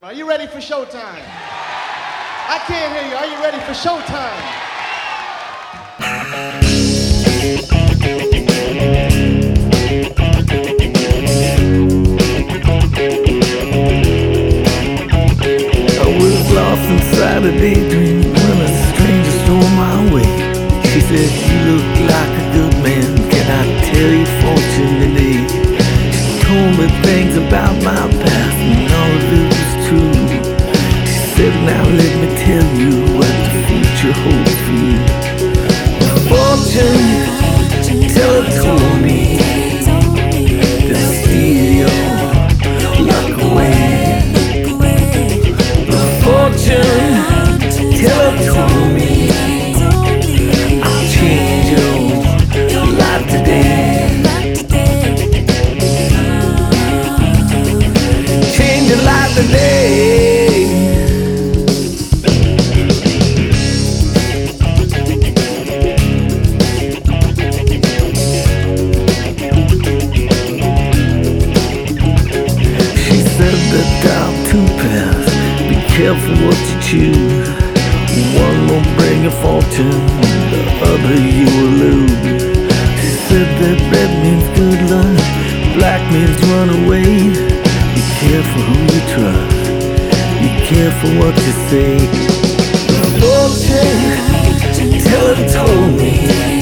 Are you ready for showtime? I can't hear you. Are you ready for showtime? I was lost inside a daydream when a stranger stole my way. She said, You look like a good man. Can I tell you fortune today? She told me things about my past and all of it true. She said, Now let me tell you what the future holds for you. Fortune teller told me what you choose. One will bring a fortune, the other you will lose. She said that red means good luck, black means run away. Be careful who you trust. Be careful what you say. The fortune teller told me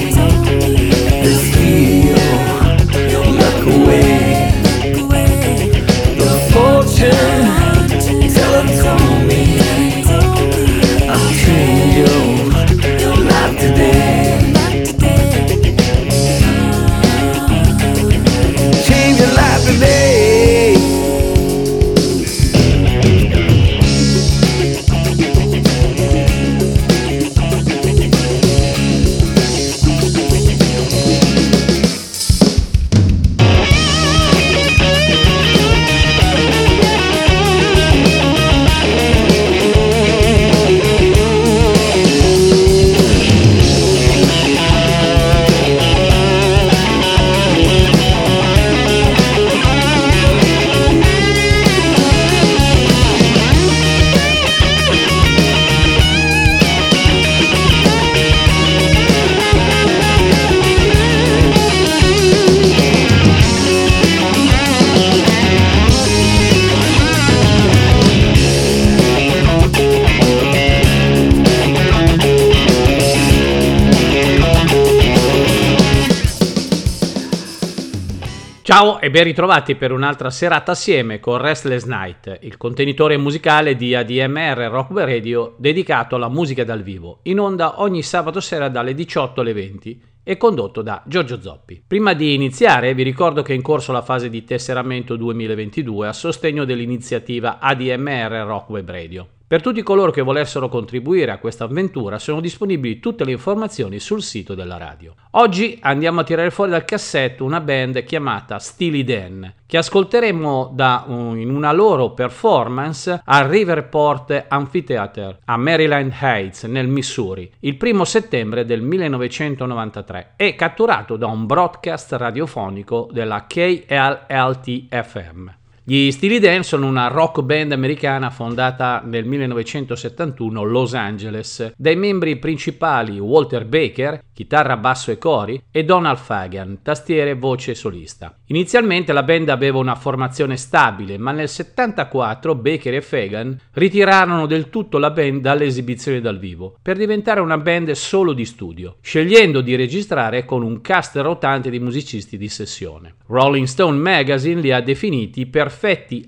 Ciao e ben ritrovati per un'altra serata assieme con Restless Night, il contenitore musicale di ADMR Rock Radio dedicato alla musica dal vivo, in onda ogni sabato sera dalle 18 alle 20 e condotto da Giorgio Zoppi. Prima di iniziare vi ricordo che è in corso la fase di tesseramento 2022 a sostegno dell'iniziativa ADMR Rock Web Radio. Per tutti coloro che volessero contribuire a questa avventura sono disponibili tutte le informazioni sul sito della radio. Oggi andiamo a tirare fuori dal cassetto una band chiamata Steely Dan, che ascolteremo da, in una loro performance al Riverport Amphitheater a Maryland Heights nel Missouri il primo settembre del 1993 e catturato da un broadcast radiofonico della KLLT FM. Gli Steely Dan sono una rock band americana fondata nel 1971 a Los Angeles dai membri principali Walter Baker, chitarra, basso e cori, e Donald Fagan, tastiere, voce e solista. Inizialmente la band aveva una formazione stabile, ma nel 74 Baker e Fagan ritirarono del tutto la band dalle esibizioni dal vivo per diventare una band solo di studio, scegliendo di registrare con un cast rotante di musicisti di sessione. Rolling Stone Magazine li ha definiti perfetti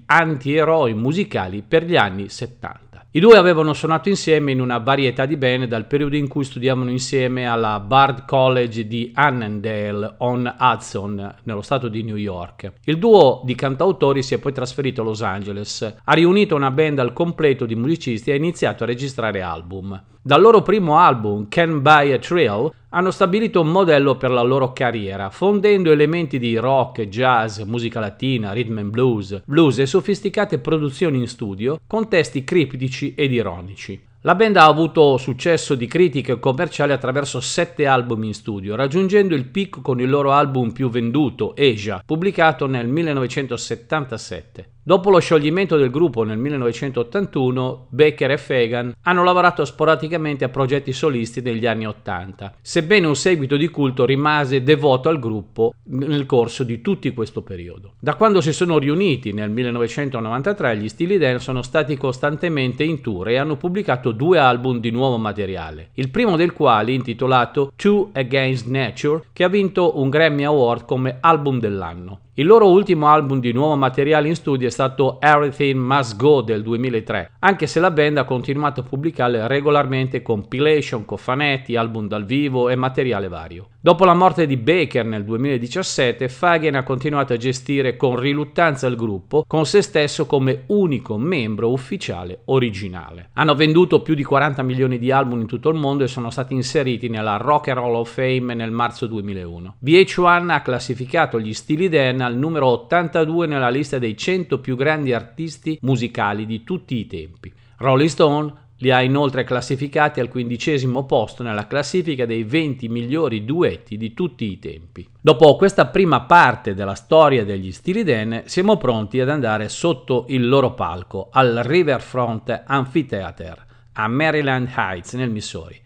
anti-eroi musicali per gli anni 70. I due avevano suonato insieme in una varietà di band dal periodo in cui studiavano insieme alla Bard College di Annandale on Hudson, nello stato di New York. Il duo di cantautori si è poi trasferito a Los Angeles, ha riunito una band al completo di musicisti e ha iniziato a registrare album. Dal loro primo album, Can Buy a Thrill, hanno stabilito un modello per la loro carriera, fondendo elementi di rock, jazz, musica latina, rhythm and blues, blues e sofisticate produzioni in studio, con testi criptici ed ironici. La band ha avuto successo di critica e commerciale attraverso sette album in studio, raggiungendo il picco con il loro album più venduto, Asia, pubblicato nel 1977. Dopo lo scioglimento del gruppo nel 1981, Baker e Fagan hanno lavorato sporadicamente a progetti solisti negli anni 80, sebbene un seguito di culto rimase devoto al gruppo nel corso di tutto questo periodo. Da quando si sono riuniti nel 1993, gli Steely Dan sono stati costantemente in tour e hanno pubblicato due album di nuovo materiale, il primo del quale intitolato Two Against Nature, che ha vinto un Grammy Award come album dell'anno. Il loro ultimo album di nuovo materiale in studio è stato Everything Must Go del 2003, anche se la band ha continuato a pubblicare regolarmente compilation, cofanetti, album dal vivo e materiale vario. Dopo la morte di Baker nel 2017, Fagen ha continuato a gestire con riluttanza il gruppo, con se stesso come unico membro ufficiale originale. Hanno venduto più di 40 milioni di album in tutto il mondo e sono stati inseriti nella Rock and Roll of Fame nel marzo 2001. VH1 ha classificato gli Steely Dan al numero 82 nella lista dei 100 più grandi artisti musicali di tutti i tempi. Rolling Stone li ha inoltre classificati al quindicesimo posto nella classifica dei 20 migliori duetti di tutti i tempi. Dopo questa prima parte della storia degli Steely Dan, siamo pronti ad andare sotto il loro palco al Riverfront Amphitheater a Maryland Heights nel Missouri.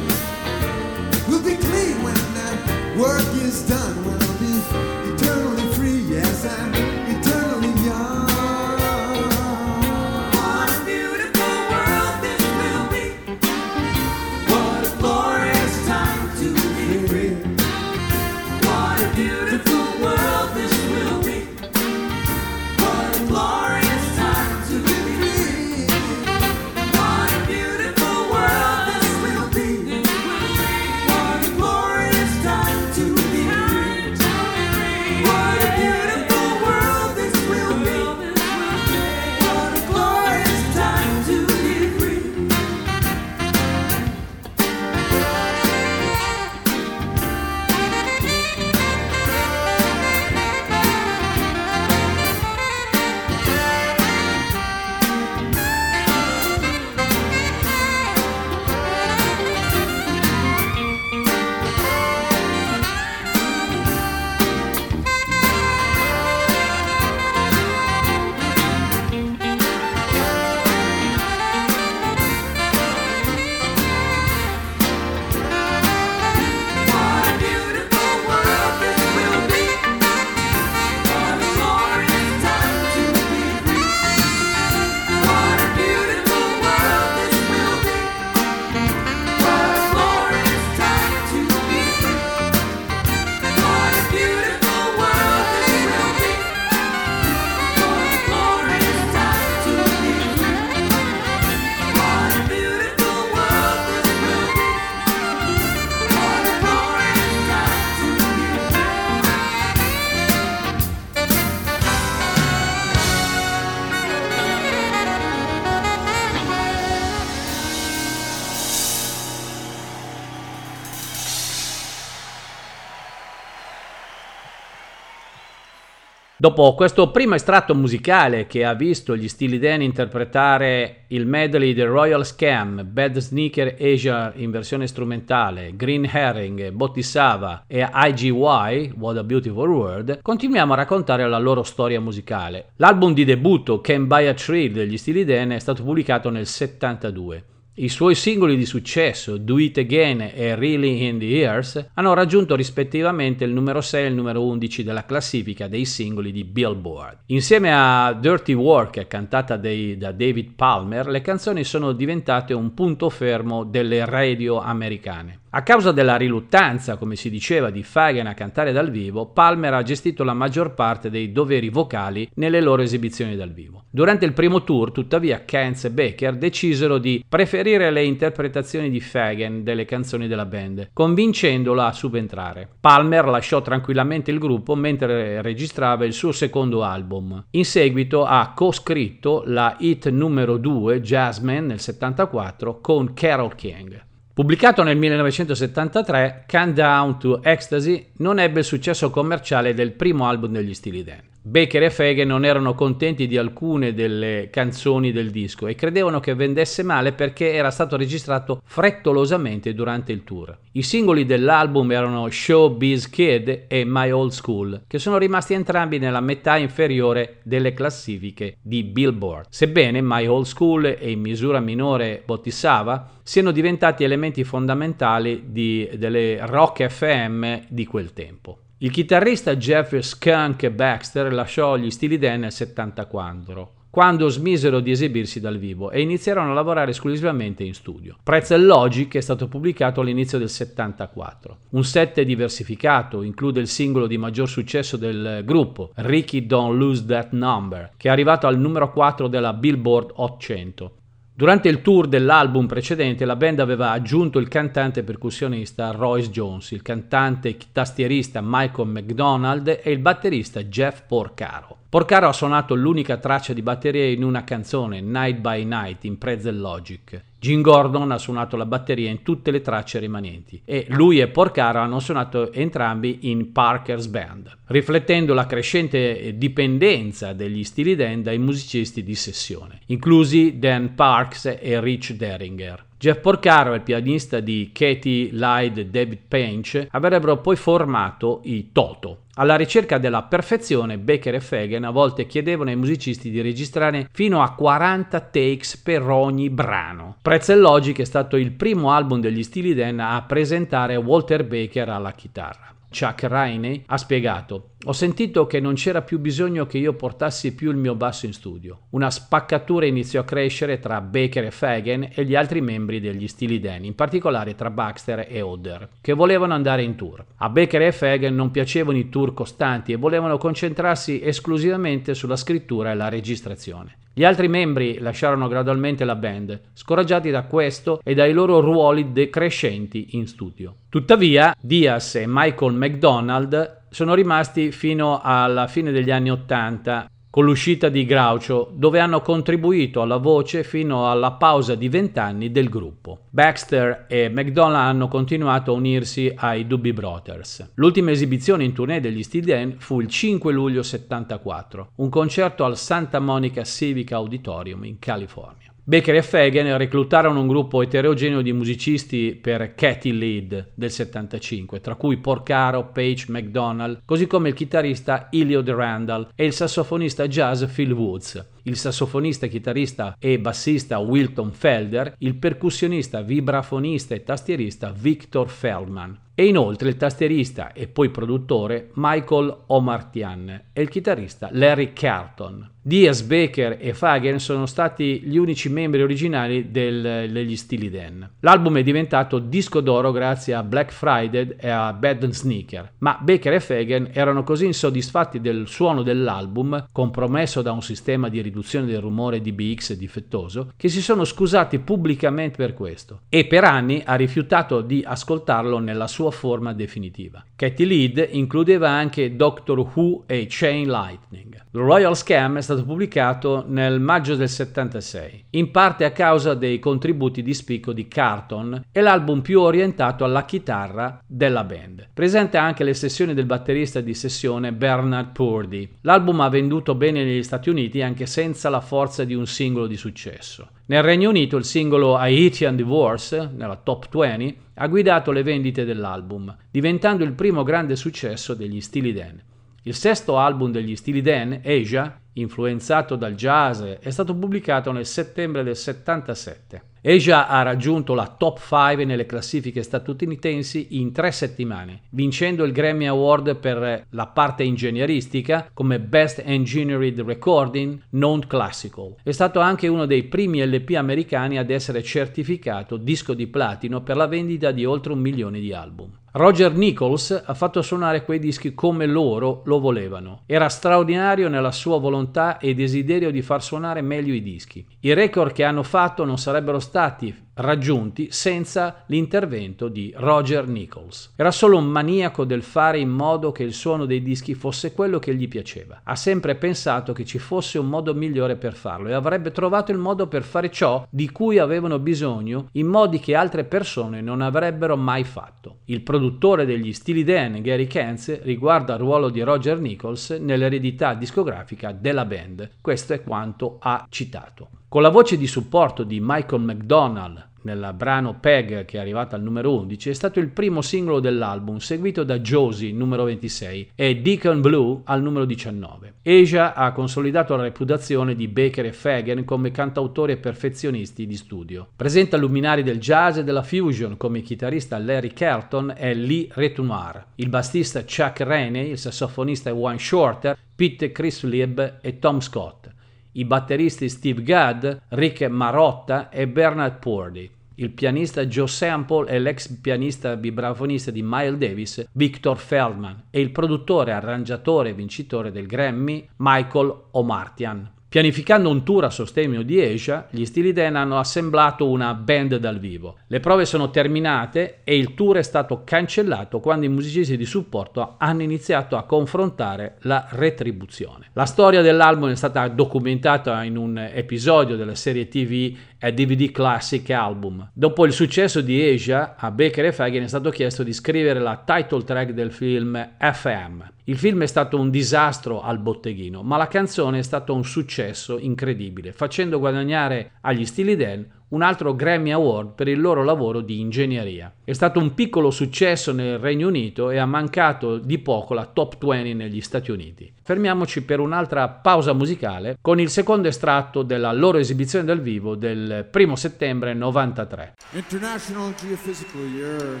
Dopo questo primo estratto musicale che ha visto gli Steely Dan interpretare il medley del Royal Scam, Bad Sneaker Asia in versione strumentale, Green Herring, Bottisava e IGY, What a Beautiful World, continuiamo a raccontare la loro storia musicale. L'album di debutto Can Buy a Tree degli Steely Dan è stato pubblicato nel 72. I suoi singoli di successo, Do It Again e Really in the Ears, hanno raggiunto rispettivamente il numero 6 e il numero 11 della classifica dei singoli di Billboard. Insieme a Dirty Work, cantata dei, da David Palmer, le canzoni sono diventate un punto fermo delle radio americane. A causa della riluttanza, come si diceva, di Fagan a cantare dal vivo, Palmer ha gestito la maggior parte dei doveri vocali nelle loro esibizioni dal vivo. Durante il primo tour, tuttavia, Kentz e Baker decisero di preferire le interpretazioni di Fagan delle canzoni della band, convincendolo a subentrare. Palmer lasciò tranquillamente il gruppo mentre registrava il suo secondo album. In seguito ha co-scritto la hit numero 2, Jasmine, nel 74, con Carol King. Pubblicato nel 1973, Countdown to Ecstasy non ebbe il successo commerciale del primo album degli Steely Dan. Baker e Fagan non erano contenti di alcune delle canzoni del disco e credevano che vendesse male perché era stato registrato frettolosamente durante il tour. I singoli dell'album erano Showbiz Kid e My Old School, che sono rimasti entrambi nella metà inferiore delle classifiche di Billboard, sebbene My Old School e in misura minore Bottisava siano diventati elementi fondamentali di, delle rock FM di quel tempo. Il chitarrista Jeff Skunk Baxter lasciò gli Steely Dan nel 74 quando smisero di esibirsi dal vivo e iniziarono a lavorare esclusivamente in studio. Pretzel Logic è stato pubblicato all'inizio del 74. Un set diversificato include il singolo di maggior successo del gruppo, Ricky Don't Lose That Number, che è arrivato al numero 4 della Billboard 800. Durante il tour dell'album precedente la band aveva aggiunto il cantante percussionista Royce Jones, il cantante tastierista Michael McDonald e il batterista Jeff Porcaro. Porcaro ha suonato l'unica traccia di batteria in una canzone, Night by Night, in Pretzel Logic. Gene Gordon ha suonato la batteria in tutte le tracce rimanenti e lui e Porcaro hanno suonato entrambi in Parker's Band, riflettendo la crescente dipendenza degli stili Dan dai musicisti di sessione, inclusi Dan Parks e Rich Deringer. Jeff Porcaro e il pianista di Katie Lyde David Painch avrebbero poi formato i Toto. Alla ricerca della perfezione, Baker e Fagan a volte chiedevano ai musicisti di registrare fino a 40 takes per ogni brano. Pretzel Logic è stato il primo album degli Steely Dan a presentare Walter Baker alla chitarra. Chuck Rainey ha spiegato ho sentito che non c'era più bisogno che io portassi più il mio basso in studio. Una spaccatura iniziò a crescere tra Baker e Fagan e gli altri membri degli Steely Dan, in particolare tra Baxter e Oder, che volevano andare in tour. A Baker e Fagan non piacevano i tour costanti e volevano concentrarsi esclusivamente sulla scrittura e la registrazione. Gli altri membri lasciarono gradualmente la band, scoraggiati da questo e dai loro ruoli decrescenti in studio. Tuttavia, Diaz e Michael McDonald sono rimasti fino alla fine degli anni Ottanta con l'uscita di Groucho, dove hanno contribuito alla voce fino alla pausa di vent'anni del gruppo. Baxter e McDonald hanno continuato a unirsi ai Doobie Brothers. L'ultima esibizione in tournée degli Steel Dan fu il 5 luglio 74, un concerto al Santa Monica Civic Auditorium in California. Baker e Fagan reclutarono un gruppo eterogeneo di musicisti per Cathy Lead del 75, tra cui Porcaro, Page McDonald, così come il chitarrista Eliod Randall e il sassofonista jazz Phil Woods il sassofonista, chitarrista e bassista Wilton Felder, il percussionista, vibrafonista e tastierista Victor Feldman e inoltre il tastierista e poi produttore Michael Omartian e il chitarrista Larry Carlton. Diaz, Baker e Fagen sono stati gli unici membri originali del, degli Steely Dan. L'album è diventato disco d'oro grazie a Black Friday e a Bad Sneaker, ma Baker e Fagen erano così insoddisfatti del suono dell'album, compromesso da un sistema di riduzione del rumore DBX difettoso, che si sono scusati pubblicamente per questo e per anni ha rifiutato di ascoltarlo nella sua forma definitiva. Katie Lead includeva anche Doctor Who e Chain Lightning. The Royal Scam è stato pubblicato nel maggio del 76, in parte a causa dei contributi di spicco di Carton e l'album più orientato alla chitarra della band. Presente anche le sessioni del batterista di sessione Bernard Purdy. L'album ha venduto bene negli Stati Uniti anche senza la forza di un singolo di successo. Nel Regno Unito il singolo Haitian Divorce, nella top 20, ha guidato le vendite dell'album, diventando il primo grande successo degli Steely Dan. Il sesto album degli Steely Dan, Asia, influenzato dal jazz, è stato pubblicato nel settembre del 77. Asia ha raggiunto la top 5 nelle classifiche statunitensi in tre settimane, vincendo il Grammy Award per la parte ingegneristica come Best Engineered Recording Non Classical. È stato anche uno dei primi LP americani ad essere certificato disco di platino per la vendita di oltre un milione di album. Roger Nichols ha fatto suonare quei dischi come loro lo volevano. Era straordinario nella sua volontà e desiderio di far suonare meglio i dischi. I record che hanno fatto non sarebbero stati raggiunti senza l'intervento di Roger Nichols. Era solo un maniaco del fare in modo che il suono dei dischi fosse quello che gli piaceva. Ha sempre pensato che ci fosse un modo migliore per farlo e avrebbe trovato il modo per fare ciò di cui avevano bisogno in modi che altre persone non avrebbero mai fatto. Il produttore degli Steely Dan, Gary Kentz, riguarda il ruolo di Roger Nichols nell'eredità discografica della band. Questo è quanto ha citato. Con la voce di supporto di Michael McDonald nel brano Peg che è arrivata al numero 11 è stato il primo singolo dell'album seguito da Josie numero 26 e Deacon Blue al numero 19. Asia ha consolidato la reputazione di Baker e Fagan come cantautori e perfezionisti di studio. Presenta luminari del jazz e della fusion come il chitarrista Larry Kelton e Lee Retourneur, il bassista Chuck Rainey, il sassofonista Wayne Shorter, Pete Chrislieb e Tom Scott i batteristi Steve Gadd, Rick Marotta e Bernard Purdy, il pianista Joe Sample e l'ex pianista vibrafonista di Miles Davis, Victor Feldman, e il produttore, arrangiatore e vincitore del Grammy, Michael O'Martian. Pianificando un tour a sostegno di Asia, gli Steely Dan hanno assemblato una band dal vivo. Le prove sono terminate e il tour è stato cancellato quando i musicisti di supporto hanno iniziato a confrontare la retribuzione. La storia dell'album è stata documentata in un episodio della serie TV a DVD Classic Album. Dopo il successo di Asia, a Baker e Fagan è stato chiesto di scrivere la title track del film FM. Il film è stato un disastro al botteghino, ma la canzone è stato un successo incredibile, facendo guadagnare agli Steely Dan un altro Grammy Award per il loro lavoro di ingegneria. È stato un piccolo successo nel Regno Unito e ha mancato di poco la top 20 negli Stati Uniti. Fermiamoci per un'altra pausa musicale con il secondo estratto della loro esibizione dal vivo del 1 settembre 93. International Geophysical Year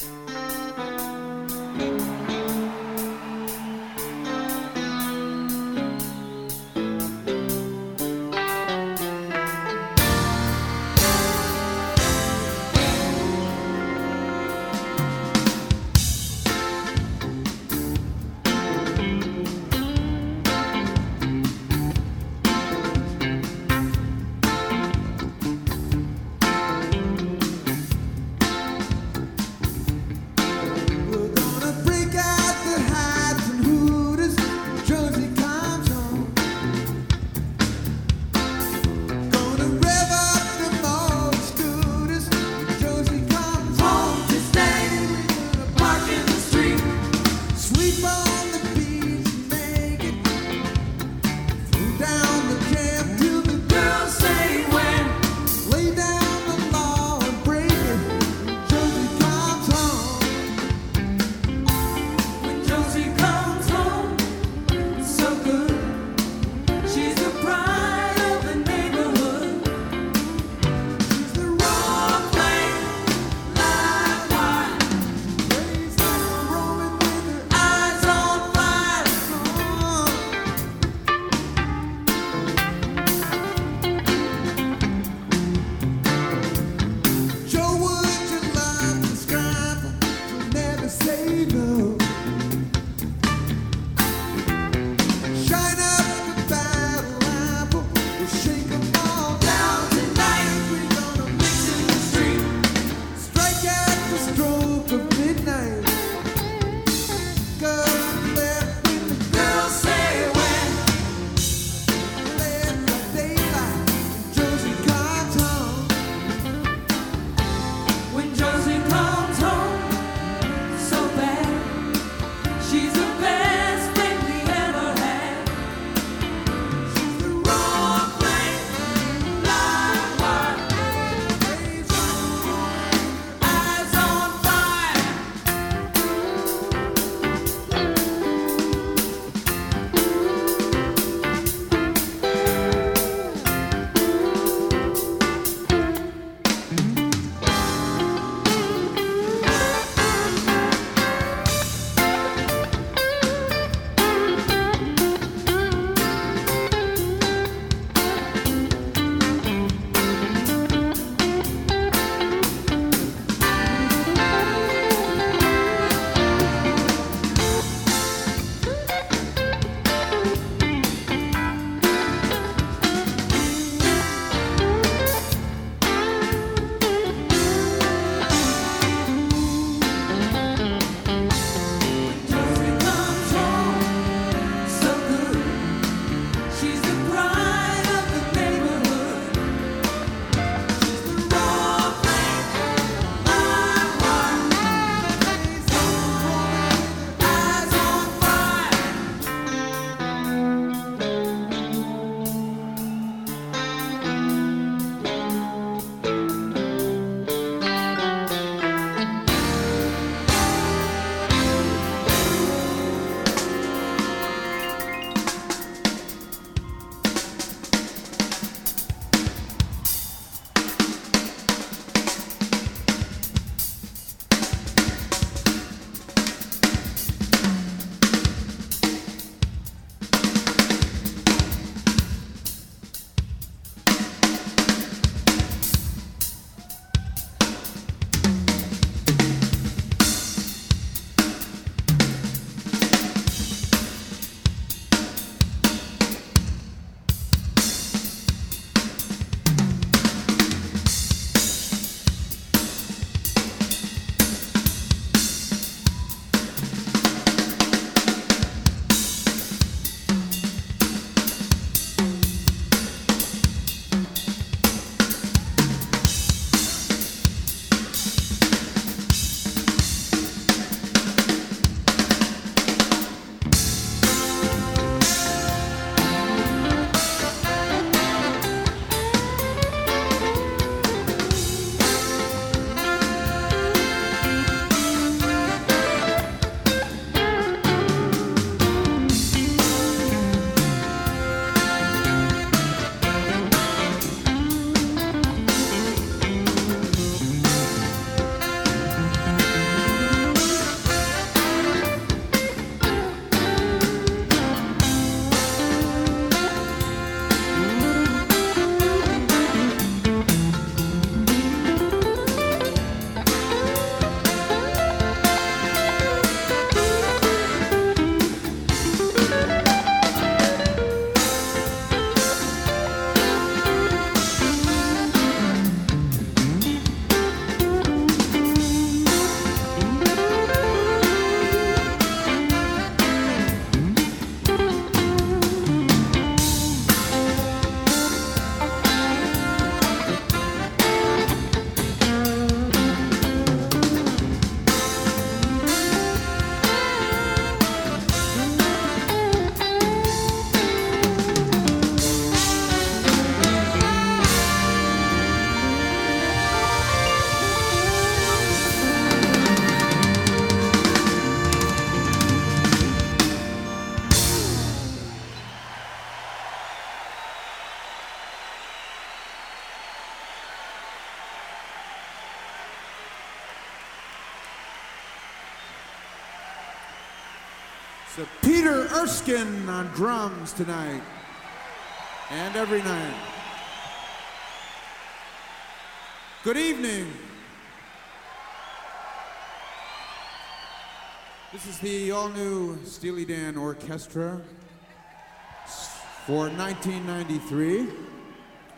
thank drums tonight and every night. Good evening. This is the all-new Steely Dan Orchestra for 1993,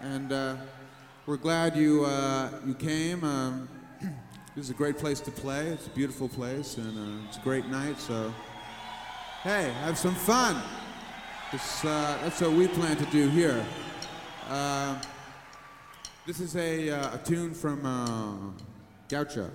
and uh, we're glad you uh, you came. Um, this is a great place to play. It's a beautiful place, and uh, it's a great night. So, hey, have some fun. This, uh, that's what we plan to do here. Uh, this is a, uh, a tune from uh, Gaucho.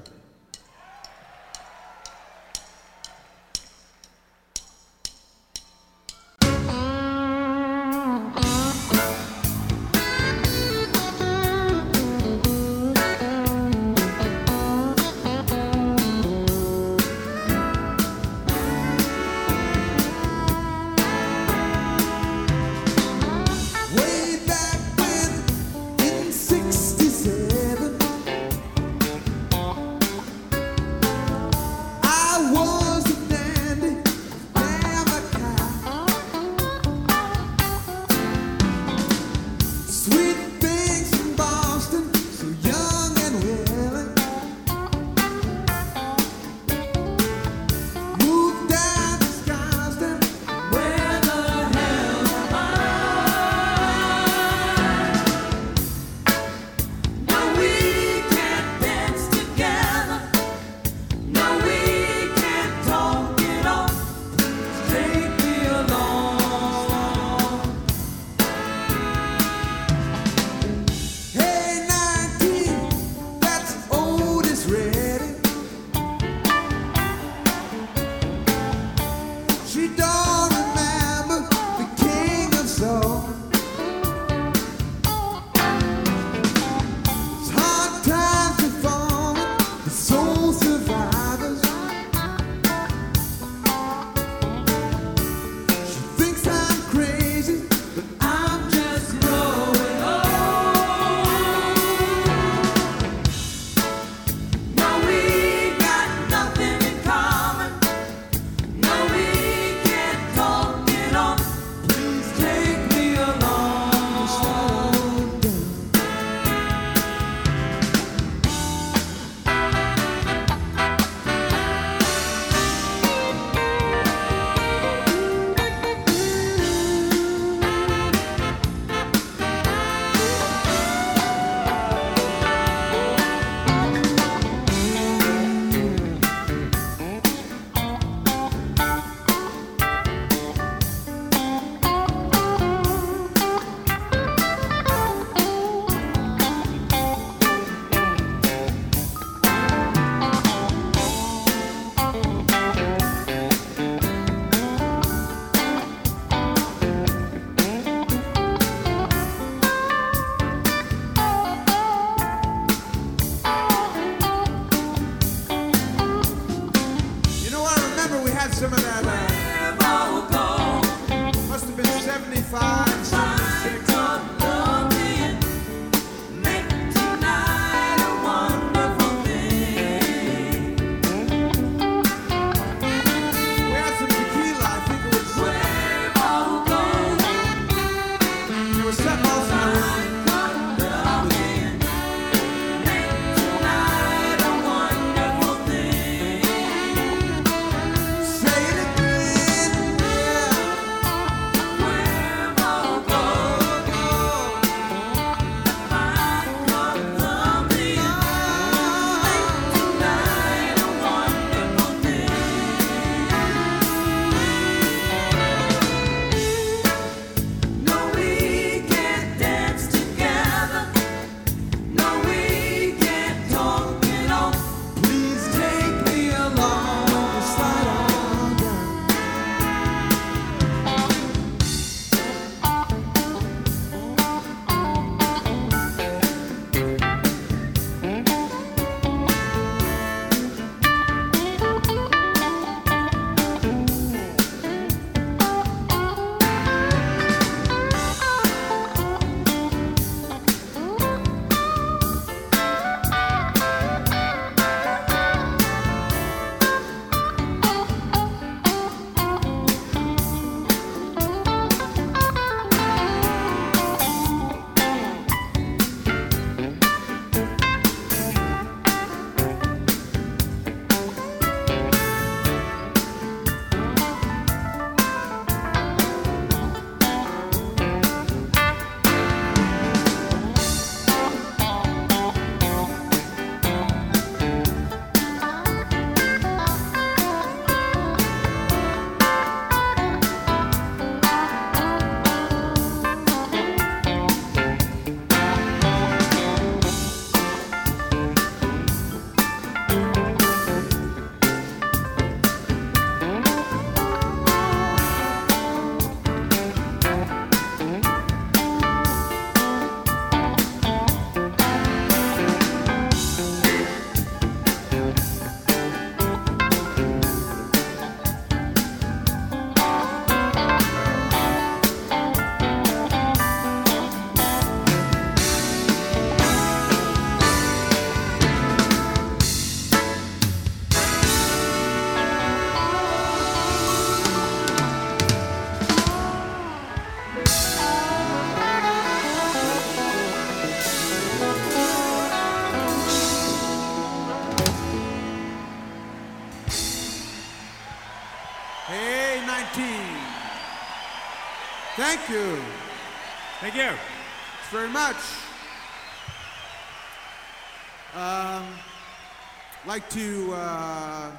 Like to uh,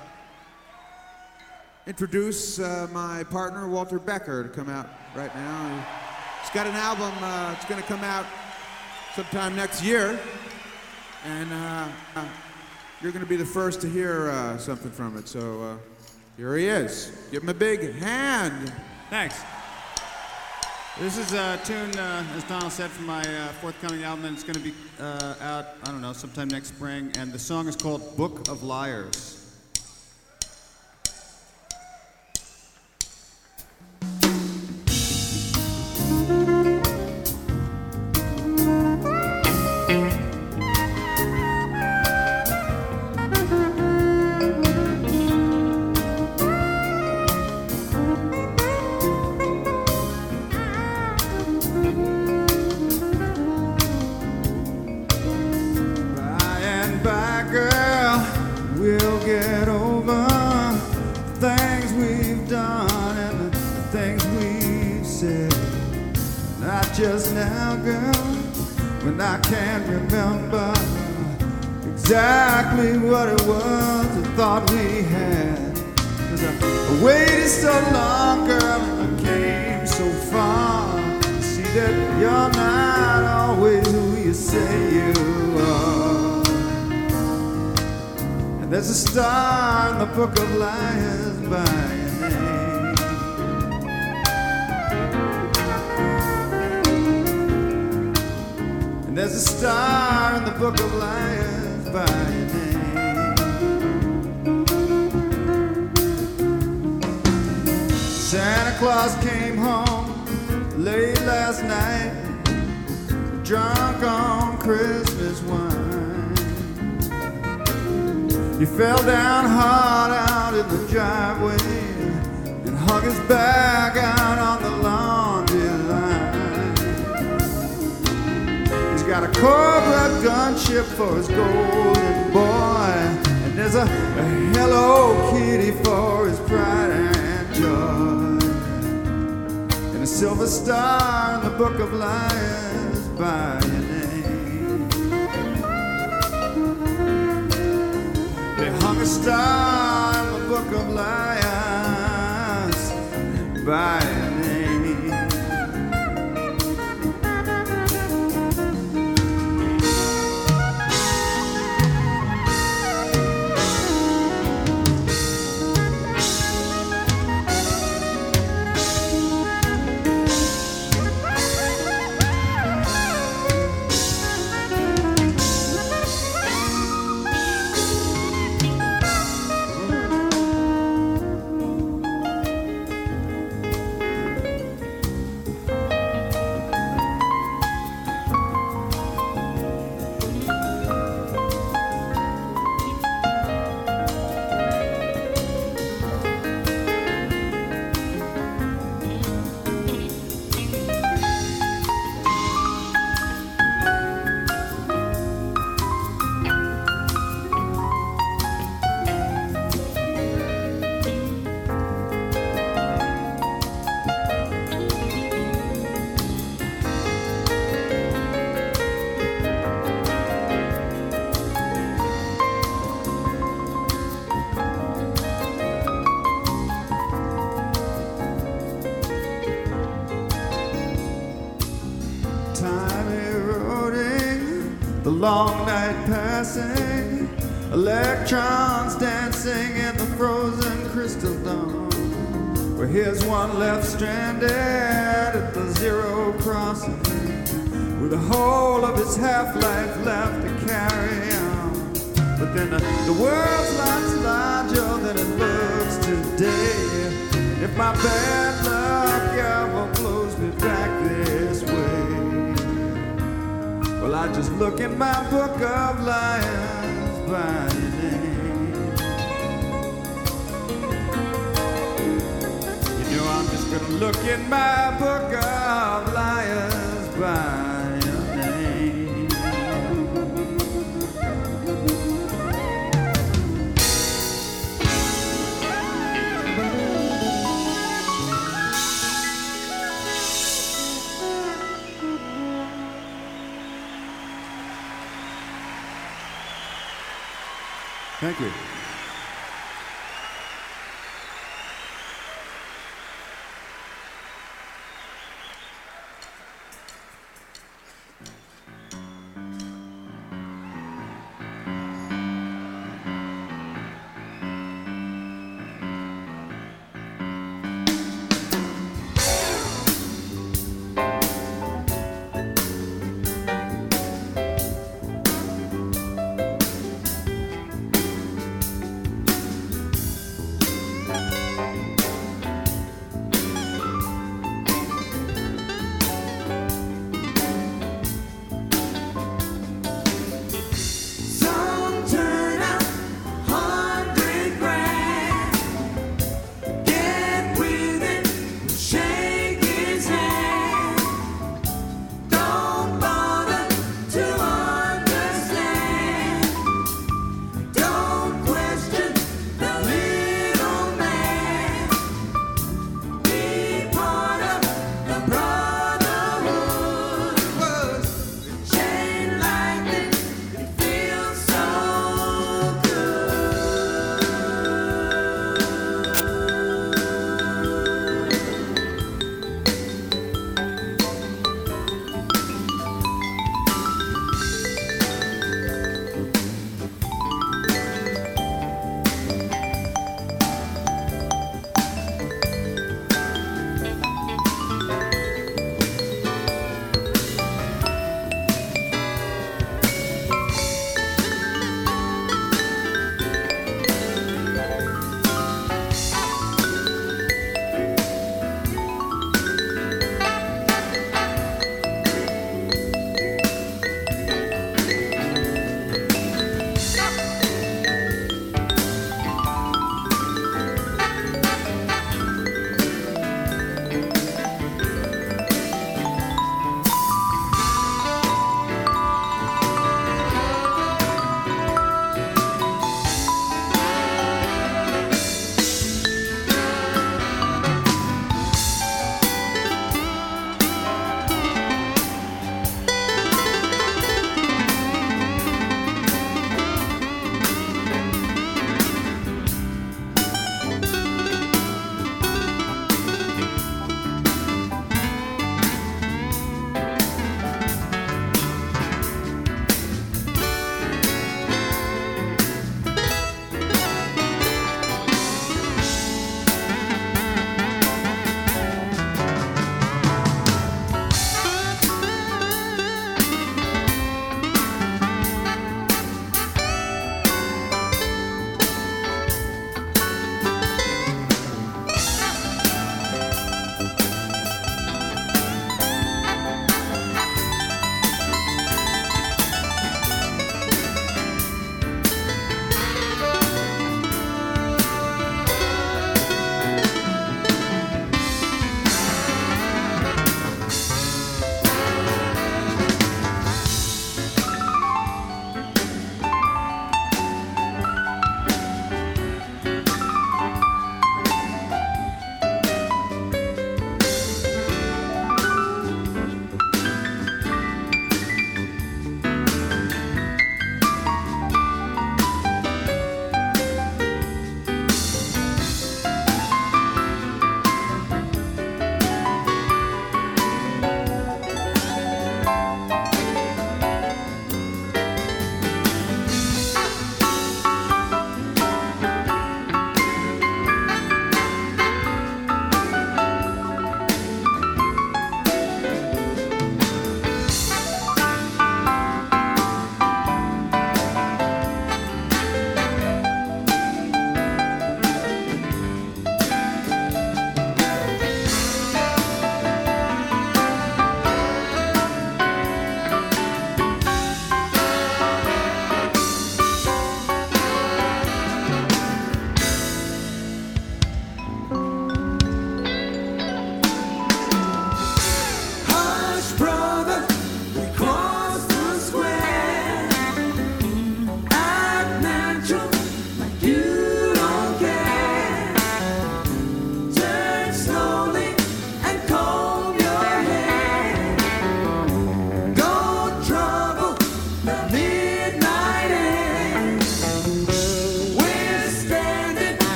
introduce uh, my partner Walter Becker to come out right now. He's got an album. Uh, it's going to come out sometime next year, and uh, you're going to be the first to hear uh, something from it. So uh, here he is. Give him a big hand. Thanks. This is a tune, uh, as Donald said, from my uh, forthcoming album, and it's going to be uh, out, I don't know, sometime next spring. And the song is called Book of Liars. Gunship for his golden boy, and there's a, a Hello Kitty for his pride and joy, and a silver star in the book of liars by your name. They hung a star in the book of liars by long night passing, electrons dancing in the frozen crystal dawn. Where here's one left stranded at the zero crossing, with the whole of his half life left to carry on. But then the world's lots larger than it looks today. And if my bad luck I just look in my book of liars by name. You know, I'm just gonna look in my book of liars by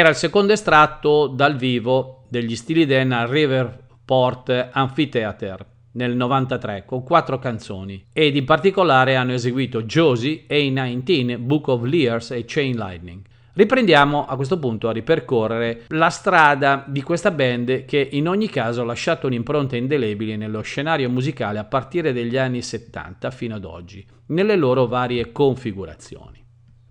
Era il secondo estratto dal vivo degli Steely Dan a Riverport Amphitheater nel 93 con quattro canzoni ed in particolare hanno eseguito Josie, A19, Book of Lears e Chain Lightning. Riprendiamo a questo punto a ripercorrere la strada di questa band che in ogni caso ha lasciato un'impronta indelebile nello scenario musicale a partire dagli anni 70 fino ad oggi, nelle loro varie configurazioni.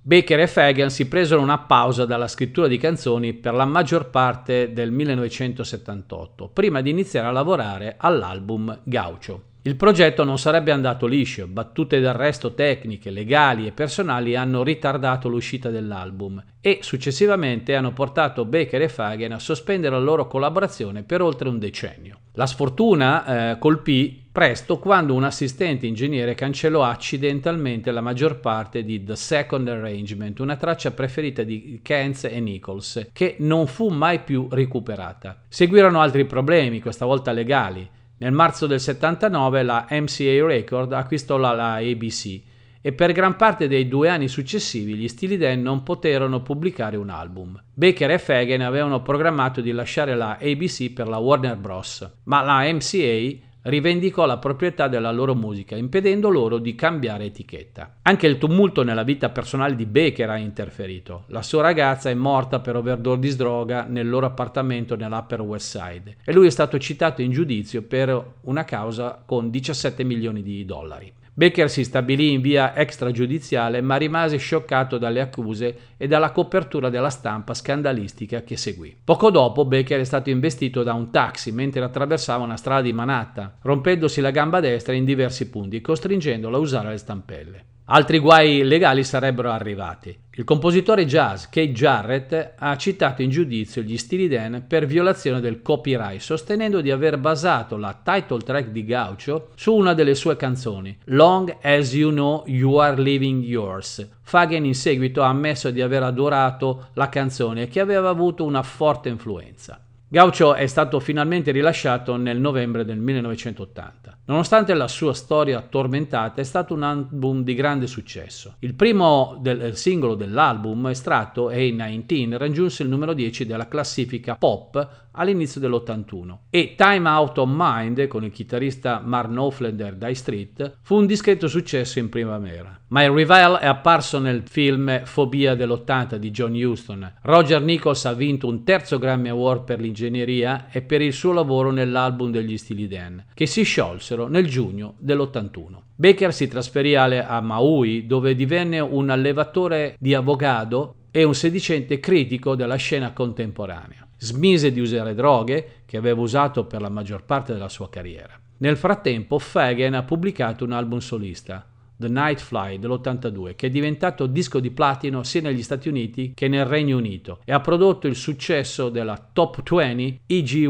Baker e Fagan si presero una pausa dalla scrittura di canzoni per la maggior parte del 1978, prima di iniziare a lavorare all'album Gaucho. Il progetto non sarebbe andato liscio, battute d'arresto tecniche, legali e personali hanno ritardato l'uscita dell'album e successivamente hanno portato Baker e Fagan a sospendere la loro collaborazione per oltre un decennio. La sfortuna eh, colpì presto quando un assistente ingegnere cancellò accidentalmente la maggior parte di The Second Arrangement, una traccia preferita di Kentz e Nichols, che non fu mai più recuperata. Seguirono altri problemi, questa volta legali. Nel marzo del 79 la MCA Record acquistò la, la ABC e per gran parte dei due anni successivi gli Steely Dan non poterono pubblicare un album. Baker e Fagan avevano programmato di lasciare la ABC per la Warner Bros., ma la MCA rivendicò la proprietà della loro musica, impedendo loro di cambiare etichetta. Anche il tumulto nella vita personale di Baker ha interferito. La sua ragazza è morta per overdose di droga nel loro appartamento nell'Upper West Side e lui è stato citato in giudizio per una causa con 17 milioni di dollari. Baker si stabilì in via extragiudiziale ma rimase scioccato dalle accuse e dalla copertura della stampa scandalistica che seguì. Poco dopo Baker è stato investito da un taxi mentre attraversava una strada di Manhattan, rompendosi la gamba destra in diversi punti costringendolo a usare le stampelle. Altri guai legali sarebbero arrivati. Il compositore jazz Kate Jarrett ha citato in giudizio gli Steely Dan per violazione del copyright, sostenendo di aver basato la title track di Gaucho su una delle sue canzoni, Long as You Know You Are Living Yours. Fagen in seguito ha ammesso di aver adorato la canzone e che aveva avuto una forte influenza. Gaucho è stato finalmente rilasciato nel novembre del 1980. Nonostante la sua storia tormentata, è stato un album di grande successo. Il primo del singolo dell'album, estratto A19, raggiunse il numero 10 della classifica pop all'inizio dell'81 e Time Out of Mind con il chitarrista Mark Knopfler dai Street fu un discreto successo in primavera. My Revival è apparso nel film Fobia dell'80 di John Huston. Roger Nichols ha vinto un terzo Grammy Award per l'ingegneria e per il suo lavoro nell'album degli Steely Dan, che si sciolsero nel giugno dell'81. Baker si trasferì a Maui dove divenne un allevatore di avocado e un sedicente critico della scena contemporanea. Smise di usare droghe, che aveva usato per la maggior parte della sua carriera. Nel frattempo, Fagan ha pubblicato un album solista, The Night Fly dell'82, che è diventato disco di platino sia negli Stati Uniti che nel Regno Unito e ha prodotto il successo della Top 20 EGY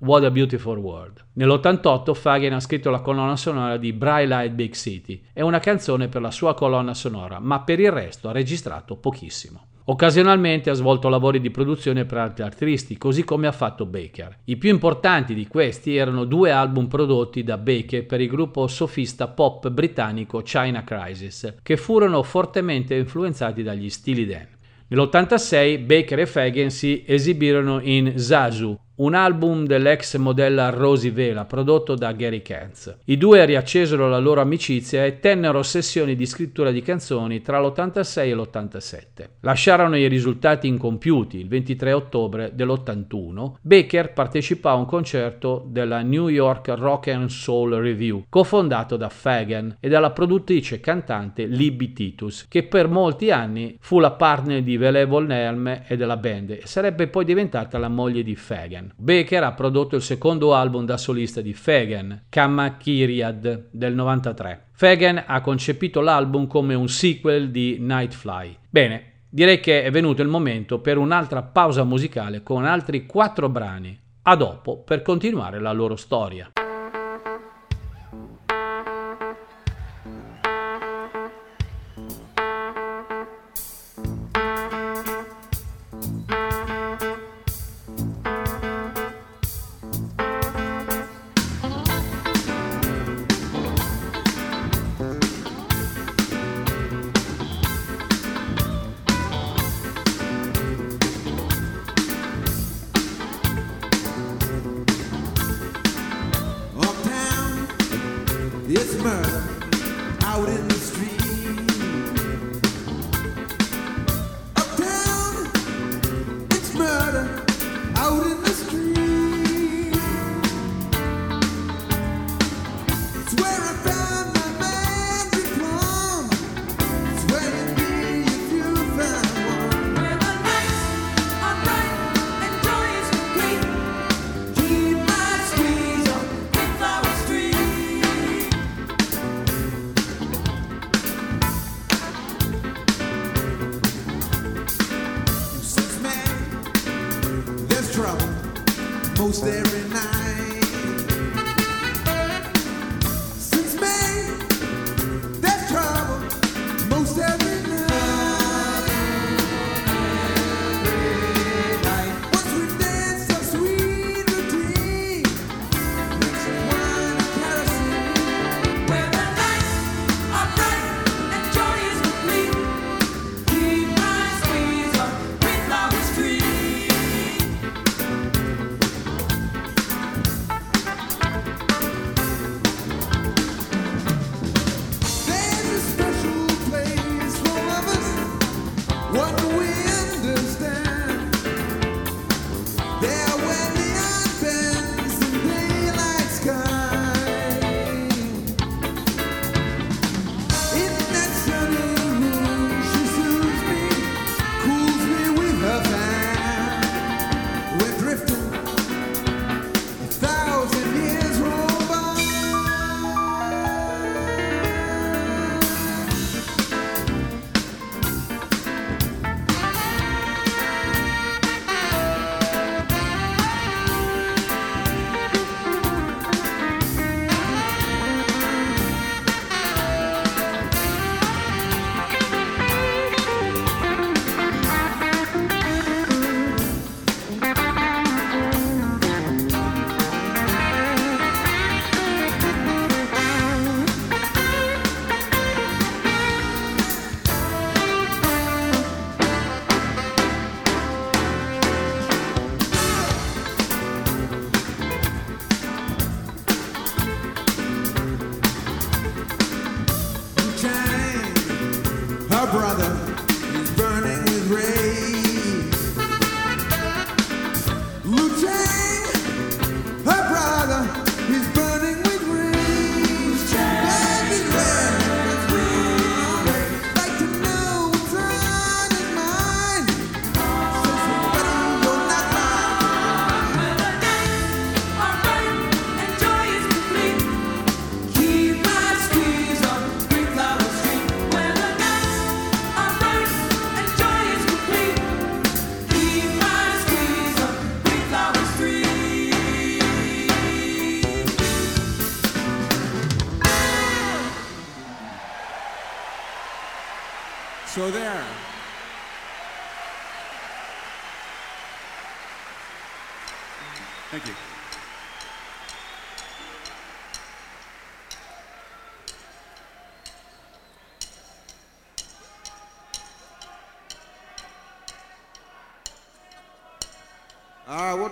What a Beautiful World. Nell'88 Fagan ha scritto la colonna sonora di Bright Light Big City e una canzone per la sua colonna sonora, ma per il resto ha registrato pochissimo. Occasionalmente ha svolto lavori di produzione per altri artisti, così come ha fatto Baker. I più importanti di questi erano due album prodotti da Baker per il gruppo sofista pop britannico China Crisis, che furono fortemente influenzati dagli Steely Dan. Nell'86 Baker e Fagan si esibirono in Zazu, un album dell'ex modella Rosie Vela prodotto da Gary Katz. I due riaccesero la loro amicizia e tennero sessioni di scrittura di canzoni tra l'86 e l'87. Lasciarono i risultati incompiuti il 23 ottobre dell'81. Baker partecipò a un concerto della New York Rock and Soul Review, cofondato da Fagan e dalla produttrice e cantante Libby Titus, che per molti anni fu la partner di Vele Volnerme e della band e sarebbe poi diventata la moglie di Fagan. Baker ha prodotto il secondo album da solista di Fagan, Kamma Kyriad, del 93. Fagan ha concepito l'album come un sequel di Nightfly. Bene, direi che è venuto il momento per un'altra pausa musicale con altri quattro brani. A dopo per continuare la loro storia.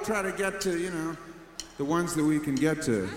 try to get to, you know, the ones that we can get to.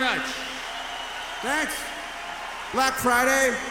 Much. Thanks. Black Friday.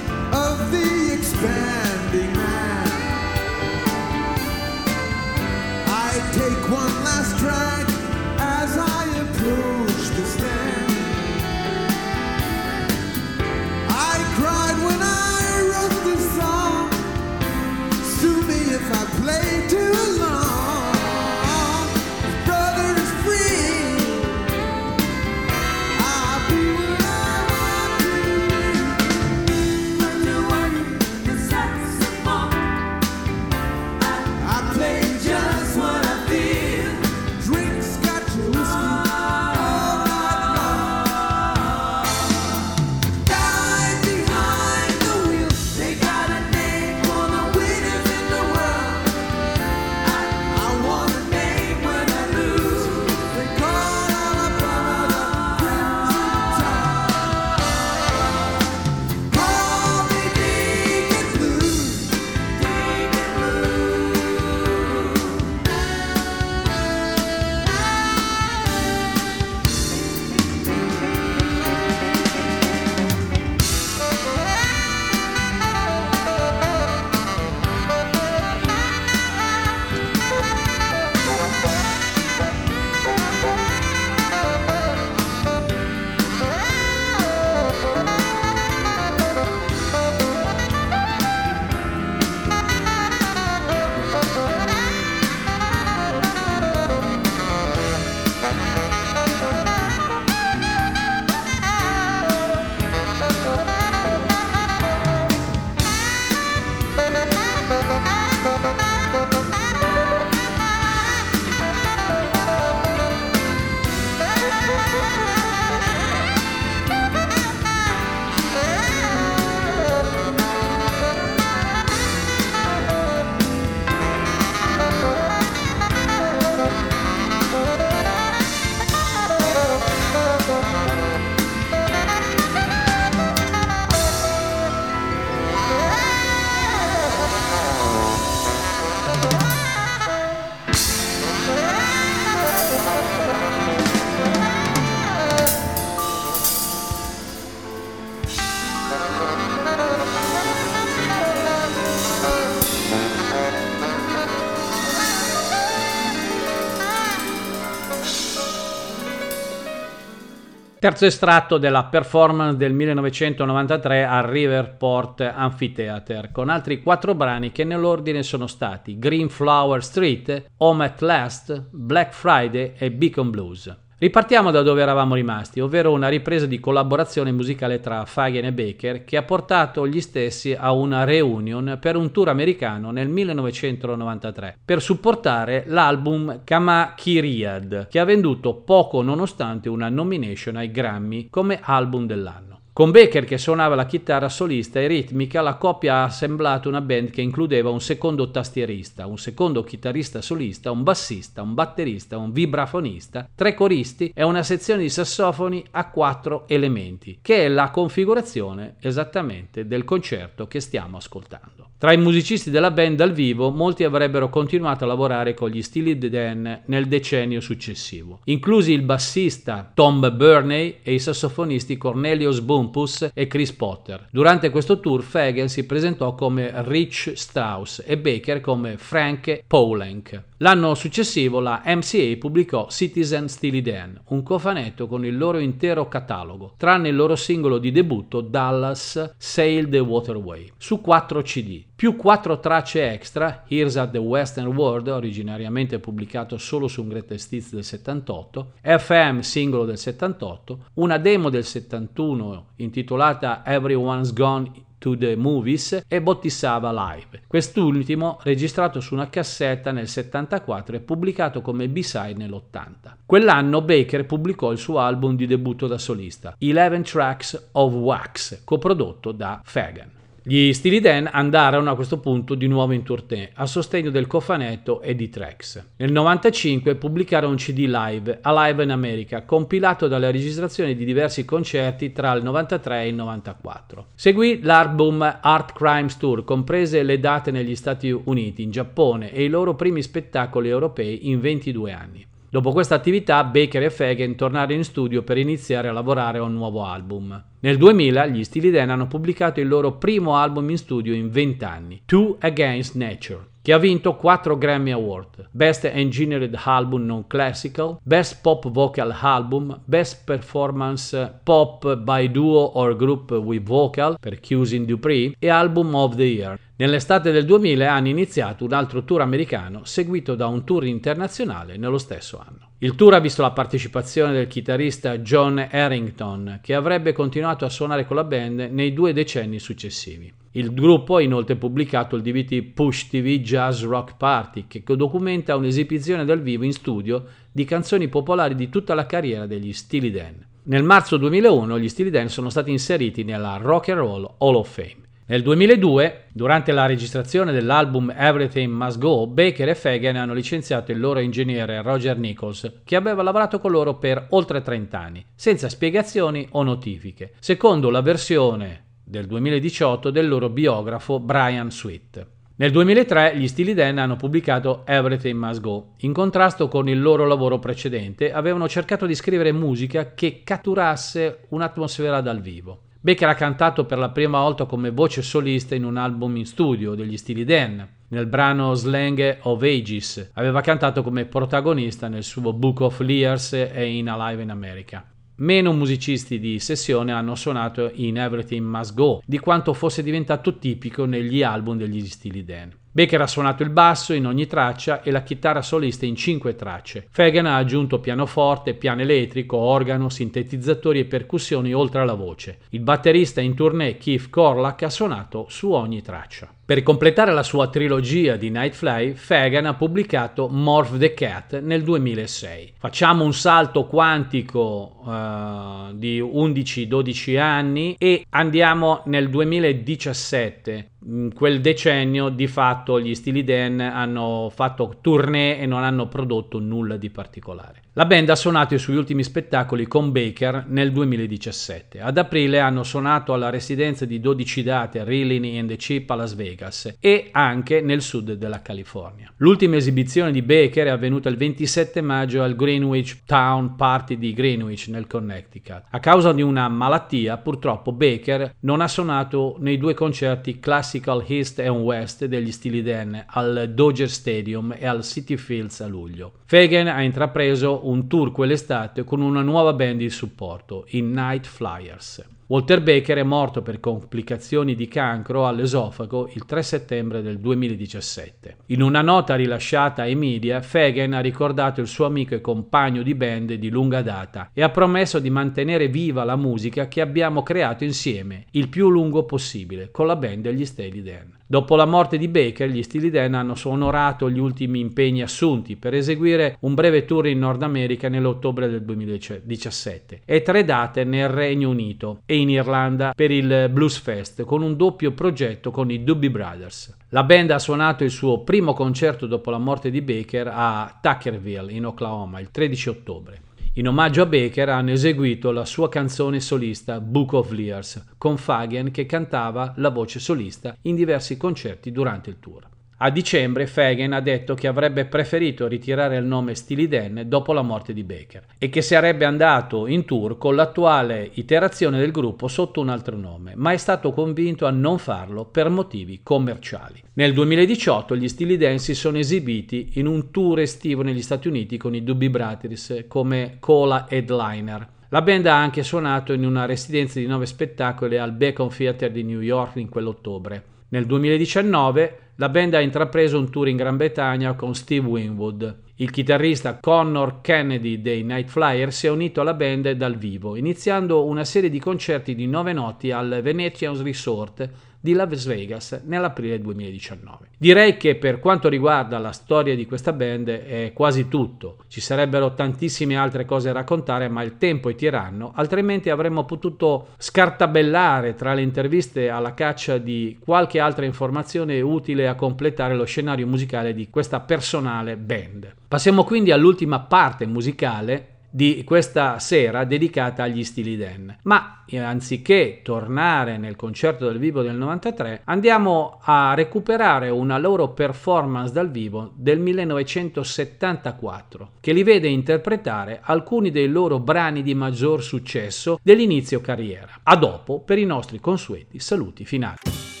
Terzo estratto della performance del 1993 al Riverport Amphitheatre, con altri quattro brani che nell'ordine sono stati Green Flower Street, Home at Last, Black Friday e Beacon Blues. Ripartiamo da dove eravamo rimasti, ovvero una ripresa di collaborazione musicale tra Fagen e Baker che ha portato gli stessi a una reunion per un tour americano nel 1993 per supportare l'album Kamakiriad che ha venduto poco nonostante una nomination ai Grammy come album dell'anno. Con Baker che suonava la chitarra solista e ritmica, la coppia ha assemblato una band che includeva un secondo tastierista, un secondo chitarrista solista, un bassista, un batterista, un vibrafonista, tre coristi e una sezione di sassofoni a quattro elementi, che è la configurazione esattamente del concerto che stiamo ascoltando. Tra i musicisti della band dal vivo, molti avrebbero continuato a lavorare con gli Steely Dan nel decennio successivo, inclusi il bassista Tom Burney e i sassofonisti Cornelius Bumpus e Chris Potter. Durante questo tour Fagel si presentò come Rich Strauss e Baker come Frank Poulenc. L'anno successivo la MCA pubblicò Citizen Steely Dan, un cofanetto con il loro intero catalogo, tranne il loro singolo di debutto Dallas Sail the Waterway, su 4 CD, più 4 tracce extra, Here's at the Western World, originariamente pubblicato solo su un Greatest Hits del 78, FM singolo del 78, una demo del 71 intitolata Everyone's Gone to the Movies e Bottisava Live. Quest'ultimo registrato su una cassetta nel 74 e pubblicato come B-side nell'80. Quell'anno Baker pubblicò il suo album di debutto da solista, Eleven Tracks of Wax, coprodotto da Fagan. Gli Steely Dan andarono a questo punto di nuovo in tournée a sostegno del cofanetto e di tracks. Nel 95 pubblicarono un CD live, Alive in America, compilato dalle registrazioni di diversi concerti tra il 93 e il 94. Seguì l'album Art Crimes Tour, comprese le date negli Stati Uniti, in Giappone e i loro primi spettacoli europei in 22 anni. Dopo questa attività, Baker e Fagan tornarono in studio per iniziare a lavorare a un nuovo album. Nel 2000 gli Steely Dan hanno pubblicato il loro primo album in studio in 20 anni, Two Against Nature, che ha vinto 4 Grammy Award, Best Engineered Album Non Classical, Best Pop Vocal Album, Best Performance Pop by Duo or Group with Vocal per Cusin Dupree e Album of the Year. Nell'estate del 2000 hanno iniziato un altro tour americano seguito da un tour internazionale nello stesso anno. Il tour ha visto la partecipazione del chitarrista John Harrington, che avrebbe continuato a suonare con la band nei due decenni successivi. Il gruppo ha inoltre pubblicato il DVD Push TV Jazz Rock Party, che documenta un'esibizione dal vivo in studio di canzoni popolari di tutta la carriera degli Steely Dan. Nel marzo 2001 gli Steely Dan sono stati inseriti nella Rock and Roll Hall of Fame. Nel 2002, durante la registrazione dell'album Everything Must Go, Baker e Fagan hanno licenziato il loro ingegnere Roger Nichols, che aveva lavorato con loro per oltre 30 anni, senza spiegazioni o notifiche, secondo la versione del 2018 del loro biografo Brian Sweet. Nel 2003 gli Steely Dan hanno pubblicato Everything Must Go. In contrasto con il loro lavoro precedente, avevano cercato di scrivere musica che catturasse un'atmosfera dal vivo. Baker ha cantato per la prima volta come voce solista in un album in studio degli Steely Dan. Nel brano Slang of Ages aveva cantato come protagonista nel suo Book of Lears e in Alive in America. Meno musicisti di sessione hanno suonato in Everything Must Go di quanto fosse diventato tipico negli album degli Steely Dan. Baker ha suonato il basso in ogni traccia e la chitarra solista in cinque tracce. Fagan ha aggiunto pianoforte, piano elettrico, organo, sintetizzatori e percussioni oltre alla voce. Il batterista in tournée Keith Corlack ha suonato su ogni traccia. Per completare la sua trilogia di Nightfly, Fagan ha pubblicato Morph the Cat nel 2006. Facciamo un salto quantico uh, di 11-12 anni e andiamo nel 2017. In quel decennio di fatto gli Steely Dan hanno fatto tournée e non hanno prodotto nulla di particolare. La band ha suonato i suoi ultimi spettacoli con Baker nel 2017. Ad aprile hanno suonato alla residenza di 12 date a Riley and the Chip a Las Vegas e anche nel sud della California. L'ultima esibizione di Baker è avvenuta il 27 maggio al Greenwich Town Party di Greenwich nel Connecticut. A causa di una malattia, purtroppo Baker non ha suonato nei due concerti Classical East and West degli Steely Dan al Dodger Stadium e al City Fields a luglio. Fagan ha intrapreso un tour quell'estate con una nuova band di supporto, i Night Flyers. Walter Baker è morto per complicazioni di cancro all'esofago il 3 settembre del 2017. In una nota rilasciata ai media, Fagan ha ricordato il suo amico e compagno di band di lunga data e ha promesso di mantenere viva la musica che abbiamo creato insieme il più lungo possibile con la band degli Steely Dan. Dopo la morte di Baker, gli Steely Dan hanno onorato gli ultimi impegni assunti per eseguire un breve tour in Nord America nell'ottobre del 2017 e tre date nel Regno Unito e in Irlanda per il Blues Fest con un doppio progetto con i Doobie Brothers. La band ha suonato il suo primo concerto dopo la morte di Baker a Tuckerville in Oklahoma il 13 ottobre. In omaggio a Baker hanno eseguito la sua canzone solista Book of Lears con Fagan che cantava la voce solista in diversi concerti durante il tour. A dicembre Fagan ha detto che avrebbe preferito ritirare il nome Steely Dan dopo la morte di Baker e che sarebbe andato in tour con l'attuale iterazione del gruppo sotto un altro nome, ma è stato convinto a non farlo per motivi commerciali. Nel 2018 gli Steely Dan si sono esibiti in un tour estivo negli Stati Uniti con i Doobie Brothers come cola headliner. La band ha anche suonato in una residenza di nove spettacoli al Bacon Theatre di New York in quell'ottobre. Nel 2019 la band ha intrapreso un tour in Gran Bretagna con Steve Winwood. Il chitarrista Connor Kennedy dei Night Flyers si è unito alla band dal vivo, iniziando una serie di concerti di nove notti al Venetian Resort di Las Vegas nell'aprile 2019. Direi che per quanto riguarda la storia di questa band è quasi tutto. Ci sarebbero tantissime altre cose da raccontare, ma il tempo è tiranno, altrimenti avremmo potuto scartabellare tra le interviste alla caccia di qualche altra informazione utile a completare lo scenario musicale di questa personale band. Passiamo quindi all'ultima parte musicale di questa sera dedicata agli stili Dan. Ma eh, anziché tornare nel concerto dal vivo del 93, andiamo a recuperare una loro performance dal vivo del 1974, che li vede interpretare alcuni dei loro brani di maggior successo dell'inizio carriera. A dopo per i nostri consueti saluti finali.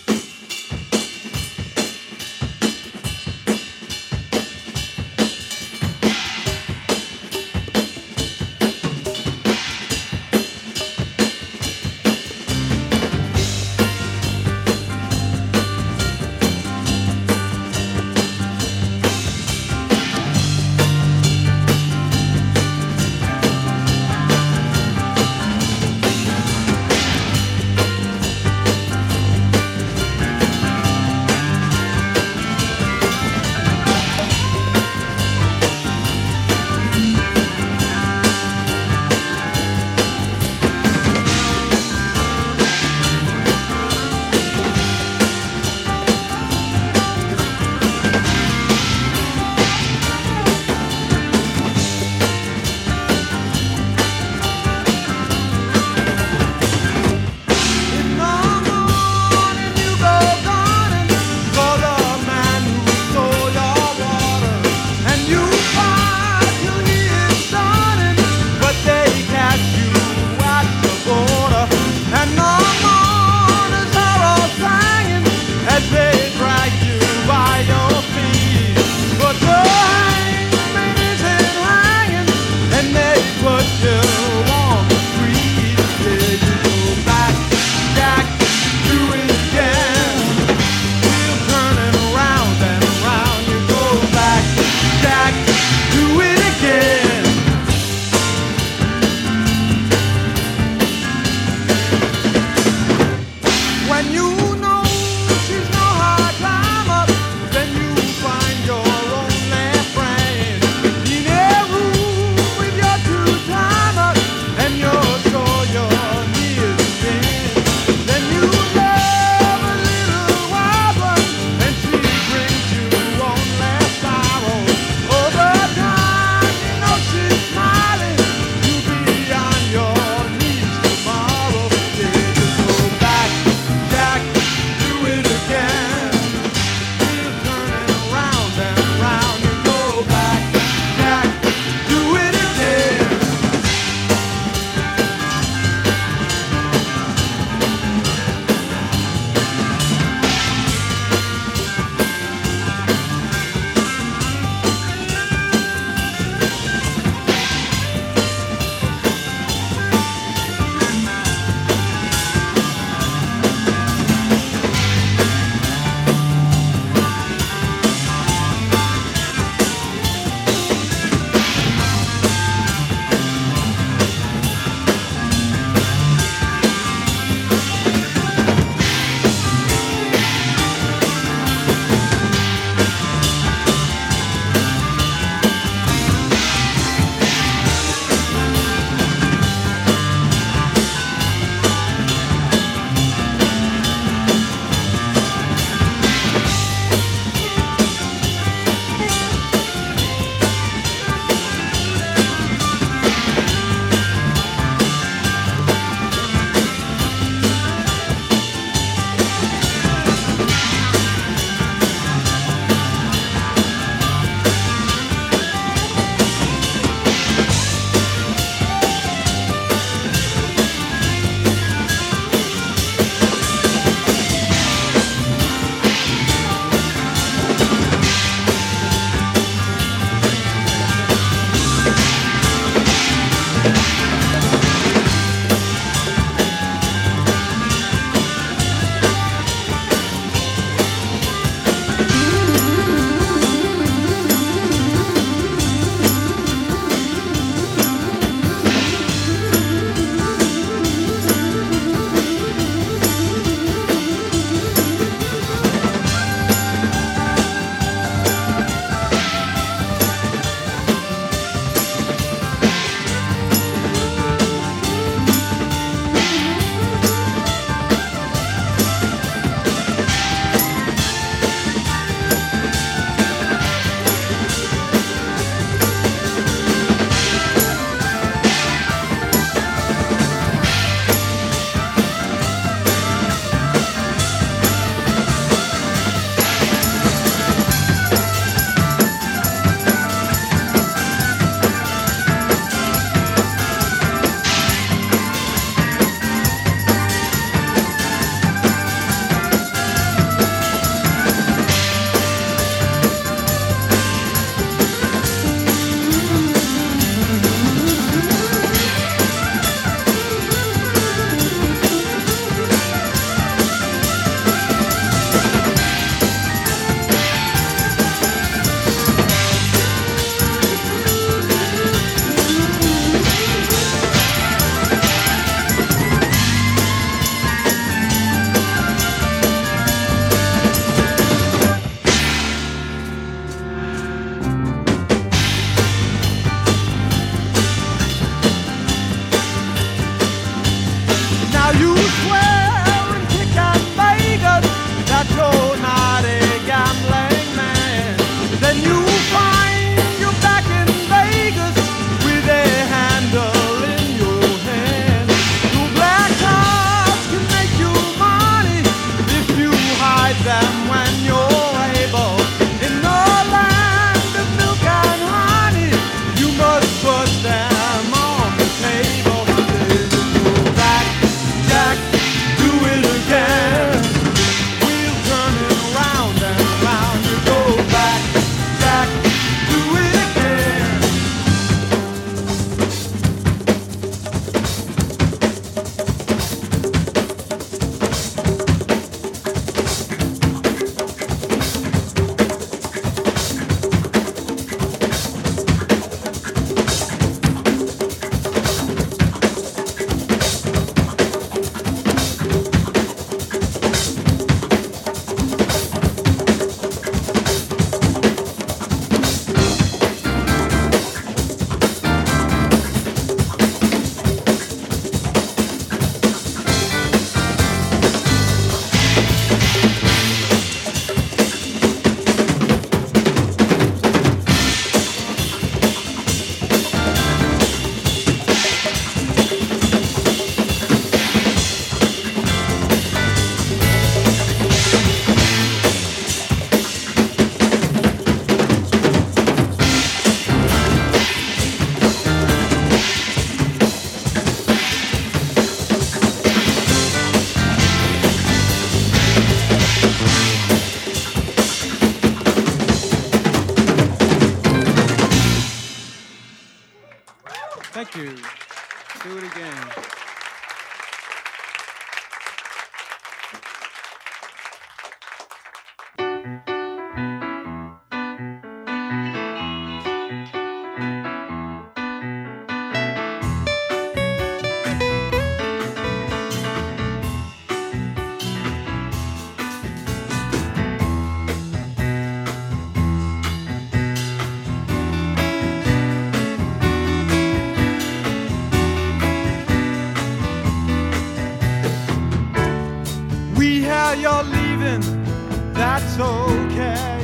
okay.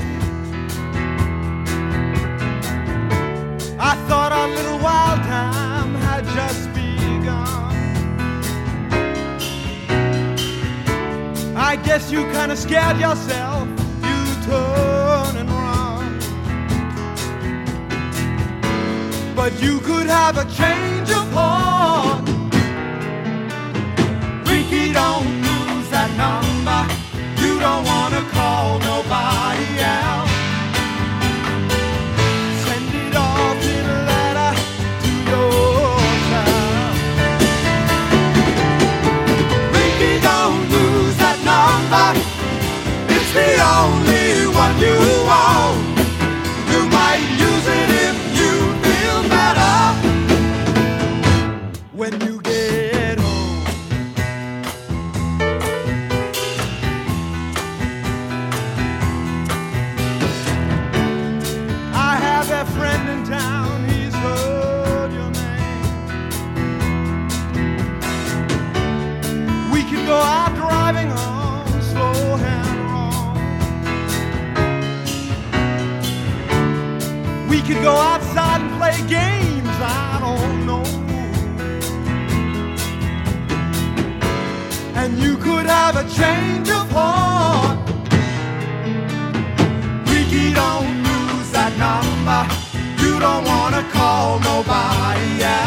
I thought our little wild time had just begun. I guess you kinda scared yourself. You turn and run. But you could have a change of heart. Freaky don't don't wanna call nobody. change of heart. Don't lose that number. You don't wanna call nobody. Yeah.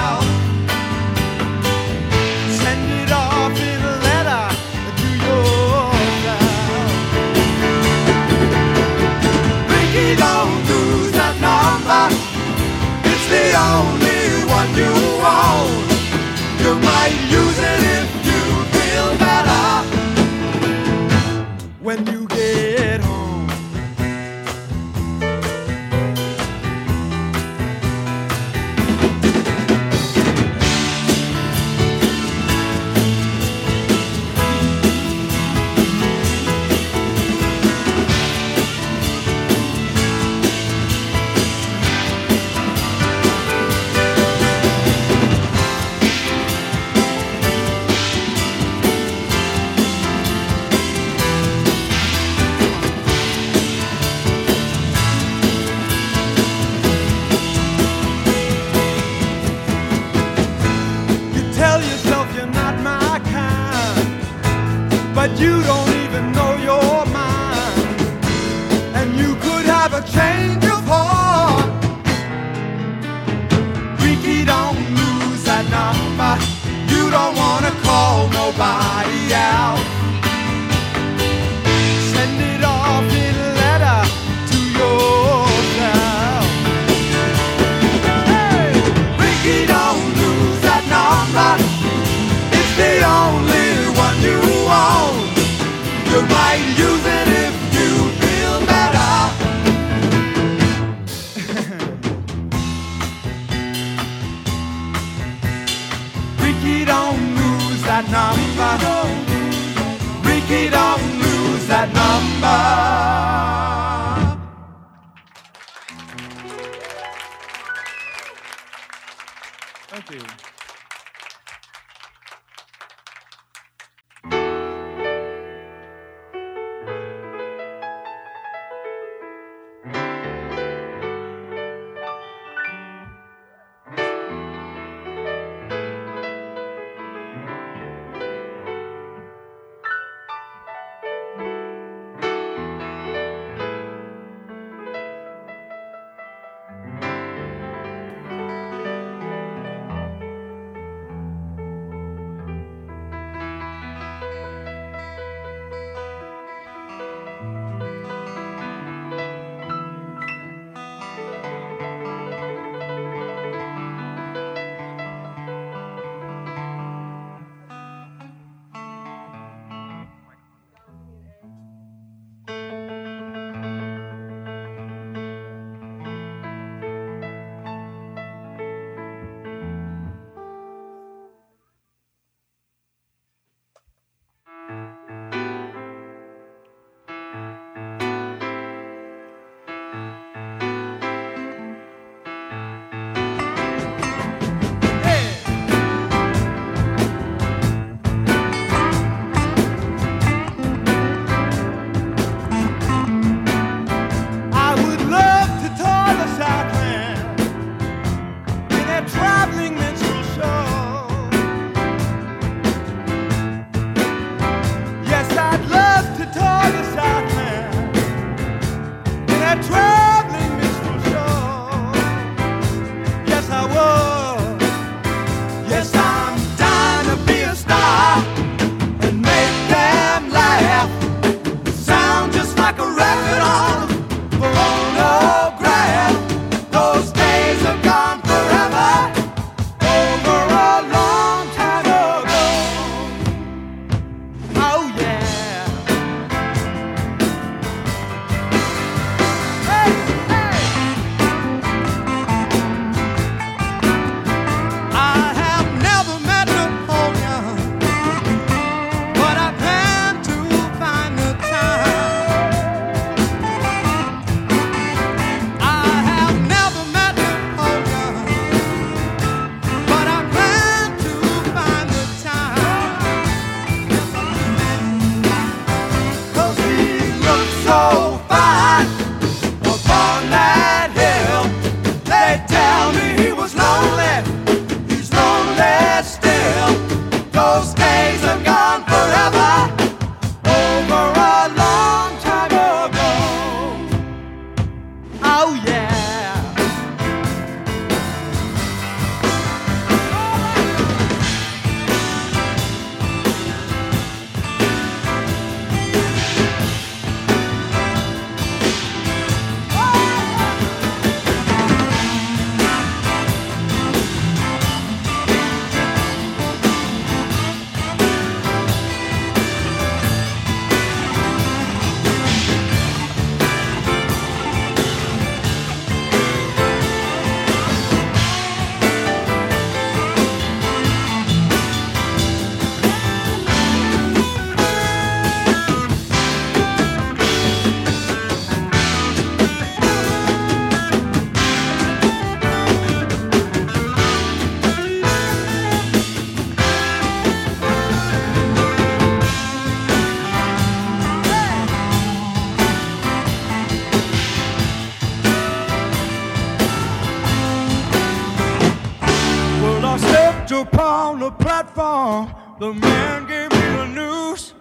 The man gave me the news.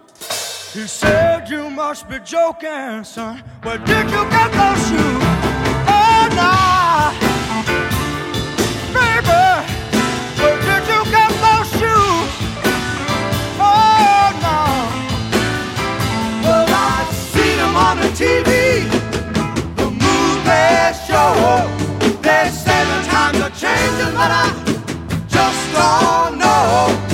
He said, You must be joking, son. Where did you get those shoes? Oh, nah. Baby, where did you get those shoes? Oh, no. Well, I've seen them on the TV, the movie show. They say the times are changing, but I just don't know.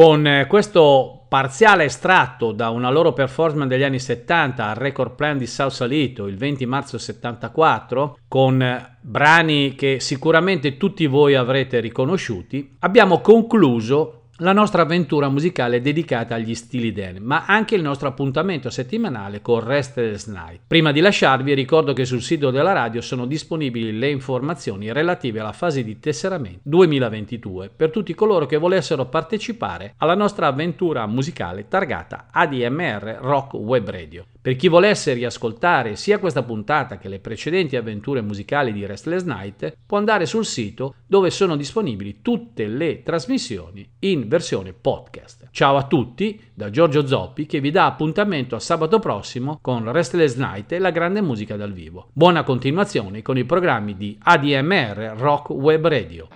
Con eh, questo parziale estratto da una loro performance degli anni 70 al Record Plan di Sausalito il 20 marzo 74, con eh, brani che sicuramente tutti voi avrete riconosciuti, abbiamo concluso la nostra avventura musicale dedicata agli stili Dan, ma anche il nostro appuntamento settimanale con Restless Night. Prima di lasciarvi ricordo che sul sito della radio sono disponibili le informazioni relative alla fase di tesseramento 2022 per tutti coloro che volessero partecipare alla nostra avventura musicale targata ADMR Rock Web Radio. Per chi volesse riascoltare sia questa puntata che le precedenti avventure musicali di Restless Night, può andare sul sito dove sono disponibili tutte le trasmissioni in versione podcast. Ciao a tutti da Giorgio Zoppi che vi dà appuntamento a sabato prossimo con Restless Night e la grande musica dal vivo. Buona continuazione con i programmi di ADMR Rock Web Radio.